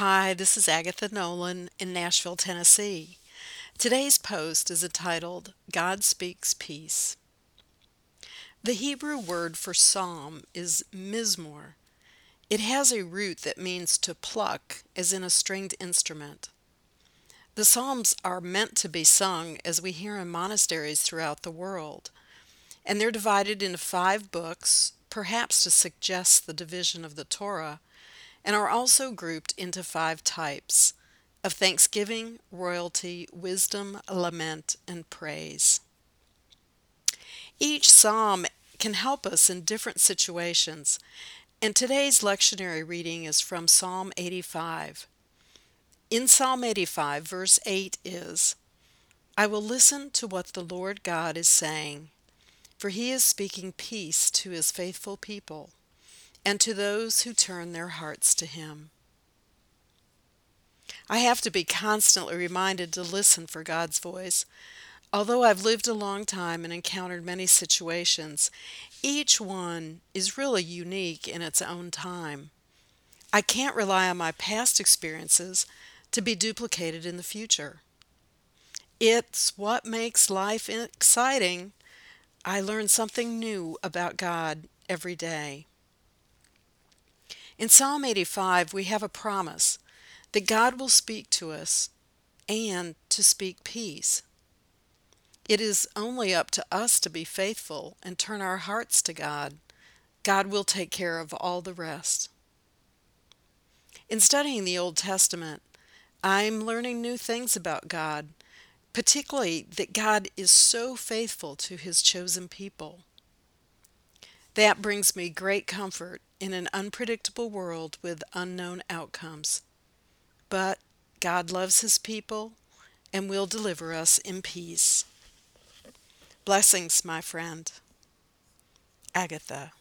Hi, this is Agatha Nolan in Nashville, Tennessee. Today's post is entitled God Speaks Peace. The Hebrew word for psalm is mizmor. It has a root that means to pluck, as in a stringed instrument. The Psalms are meant to be sung as we hear in monasteries throughout the world, and they're divided into five books, perhaps to suggest the division of the Torah and are also grouped into five types of thanksgiving, royalty, wisdom, lament, and praise. Each psalm can help us in different situations, and today's lectionary reading is from Psalm 85. In Psalm 85, verse 8 is I will listen to what the Lord God is saying, for he is speaking peace to his faithful people and to those who turn their hearts to Him. I have to be constantly reminded to listen for God's voice. Although I've lived a long time and encountered many situations, each one is really unique in its own time. I can't rely on my past experiences to be duplicated in the future. It's what makes life exciting. I learn something new about God every day. In Psalm 85, we have a promise that God will speak to us and to speak peace. It is only up to us to be faithful and turn our hearts to God. God will take care of all the rest. In studying the Old Testament, I'm learning new things about God, particularly that God is so faithful to his chosen people. That brings me great comfort in an unpredictable world with unknown outcomes. But God loves His people and will deliver us in peace. Blessings, my friend. Agatha.